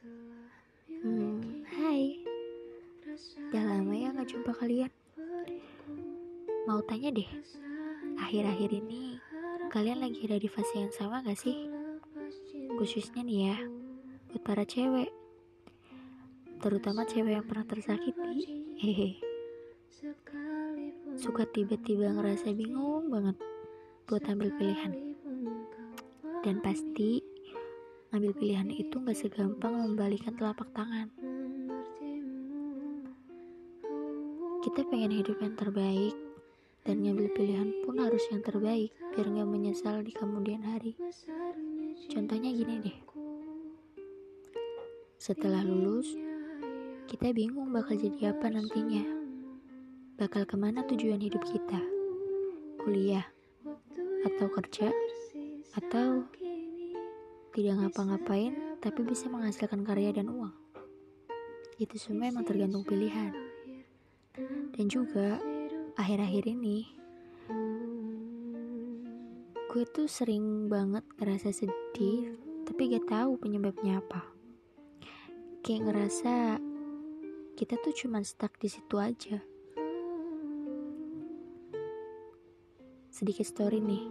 Hmm, hai. Udah lama ya gak jumpa kalian. Mau tanya deh, akhir-akhir ini kalian lagi ada di fase yang sama gak sih? Khususnya nih ya, buat para cewek. Terutama cewek yang pernah tersakiti. Hehe. Suka tiba-tiba ngerasa bingung banget buat ambil pilihan. Dan pasti Ngambil pilihan itu gak segampang membalikan telapak tangan. Kita pengen hidup yang terbaik, dan ngambil pilihan pun harus yang terbaik, biar gak menyesal di kemudian hari. Contohnya gini deh. Setelah lulus, kita bingung bakal jadi apa nantinya. Bakal ke mana tujuan hidup kita? Kuliah? Atau kerja? Atau tidak ngapa-ngapain tapi bisa menghasilkan karya dan uang. Itu semua emang tergantung pilihan. Dan juga akhir-akhir ini gue tuh sering banget ngerasa sedih tapi gak tahu penyebabnya apa. Kayak ngerasa kita tuh cuma stuck di situ aja. Sedikit story nih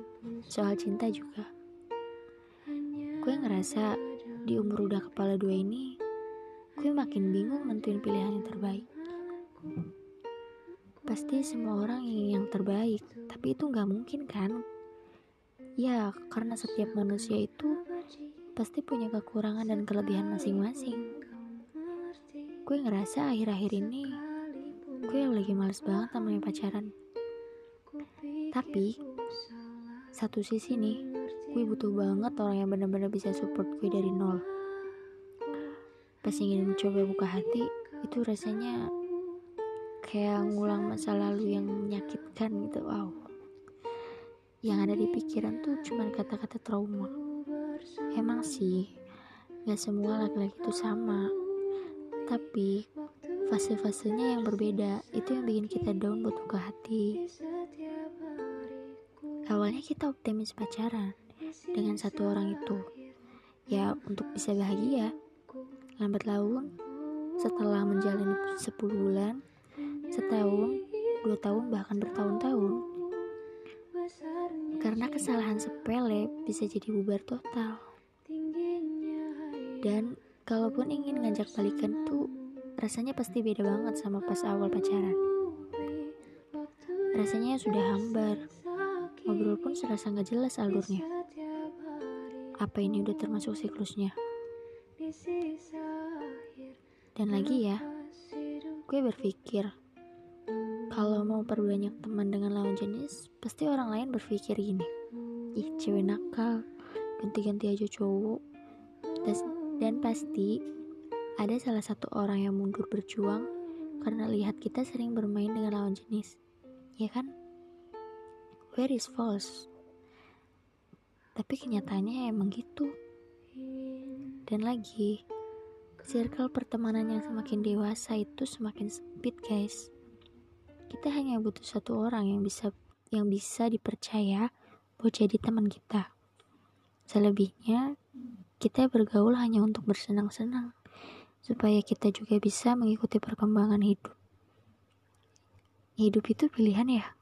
soal cinta juga gue ngerasa di umur udah kepala dua ini gue makin bingung nentuin pilihan yang terbaik. Pasti semua orang ingin yang terbaik tapi itu nggak mungkin kan? Ya karena setiap manusia itu pasti punya kekurangan dan kelebihan masing-masing. Gue ngerasa akhir-akhir ini gue lagi males banget sama yang pacaran. Tapi satu sisi nih gue butuh banget orang yang benar-benar bisa support gue dari nol. Pas ingin mencoba buka hati itu rasanya kayak ngulang masa lalu yang menyakitkan gitu wow. Yang ada di pikiran tuh cuma kata-kata trauma. Emang sih gak semua laki-laki itu sama. Tapi fase-fasenya yang berbeda itu yang bikin kita down buat buka hati. Awalnya kita optimis pacaran dengan satu orang itu. Ya untuk bisa bahagia lambat laun setelah menjalani 10 bulan setahun dua tahun bahkan bertahun-tahun. Karena kesalahan sepele bisa jadi bubar total. Dan kalaupun ingin ngajak balikan tuh rasanya pasti beda banget sama pas awal pacaran. Rasanya sudah hambar. Ngobrol pun serasa nggak jelas alurnya apa ini udah termasuk siklusnya? Dan lagi ya, gue berpikir kalau mau perbanyak teman dengan lawan jenis, pasti orang lain berpikir gini, ih cewek nakal, ganti-ganti aja cowok. Dan, dan pasti ada salah satu orang yang mundur berjuang karena lihat kita sering bermain dengan lawan jenis, ya kan? Where is false? Tapi kenyataannya emang gitu. Dan lagi circle pertemanan yang semakin dewasa itu semakin sempit guys. Kita hanya butuh satu orang yang bisa yang bisa dipercaya buat jadi teman kita. Selebihnya kita bergaul hanya untuk bersenang-senang supaya kita juga bisa mengikuti perkembangan hidup. Hidup itu pilihan ya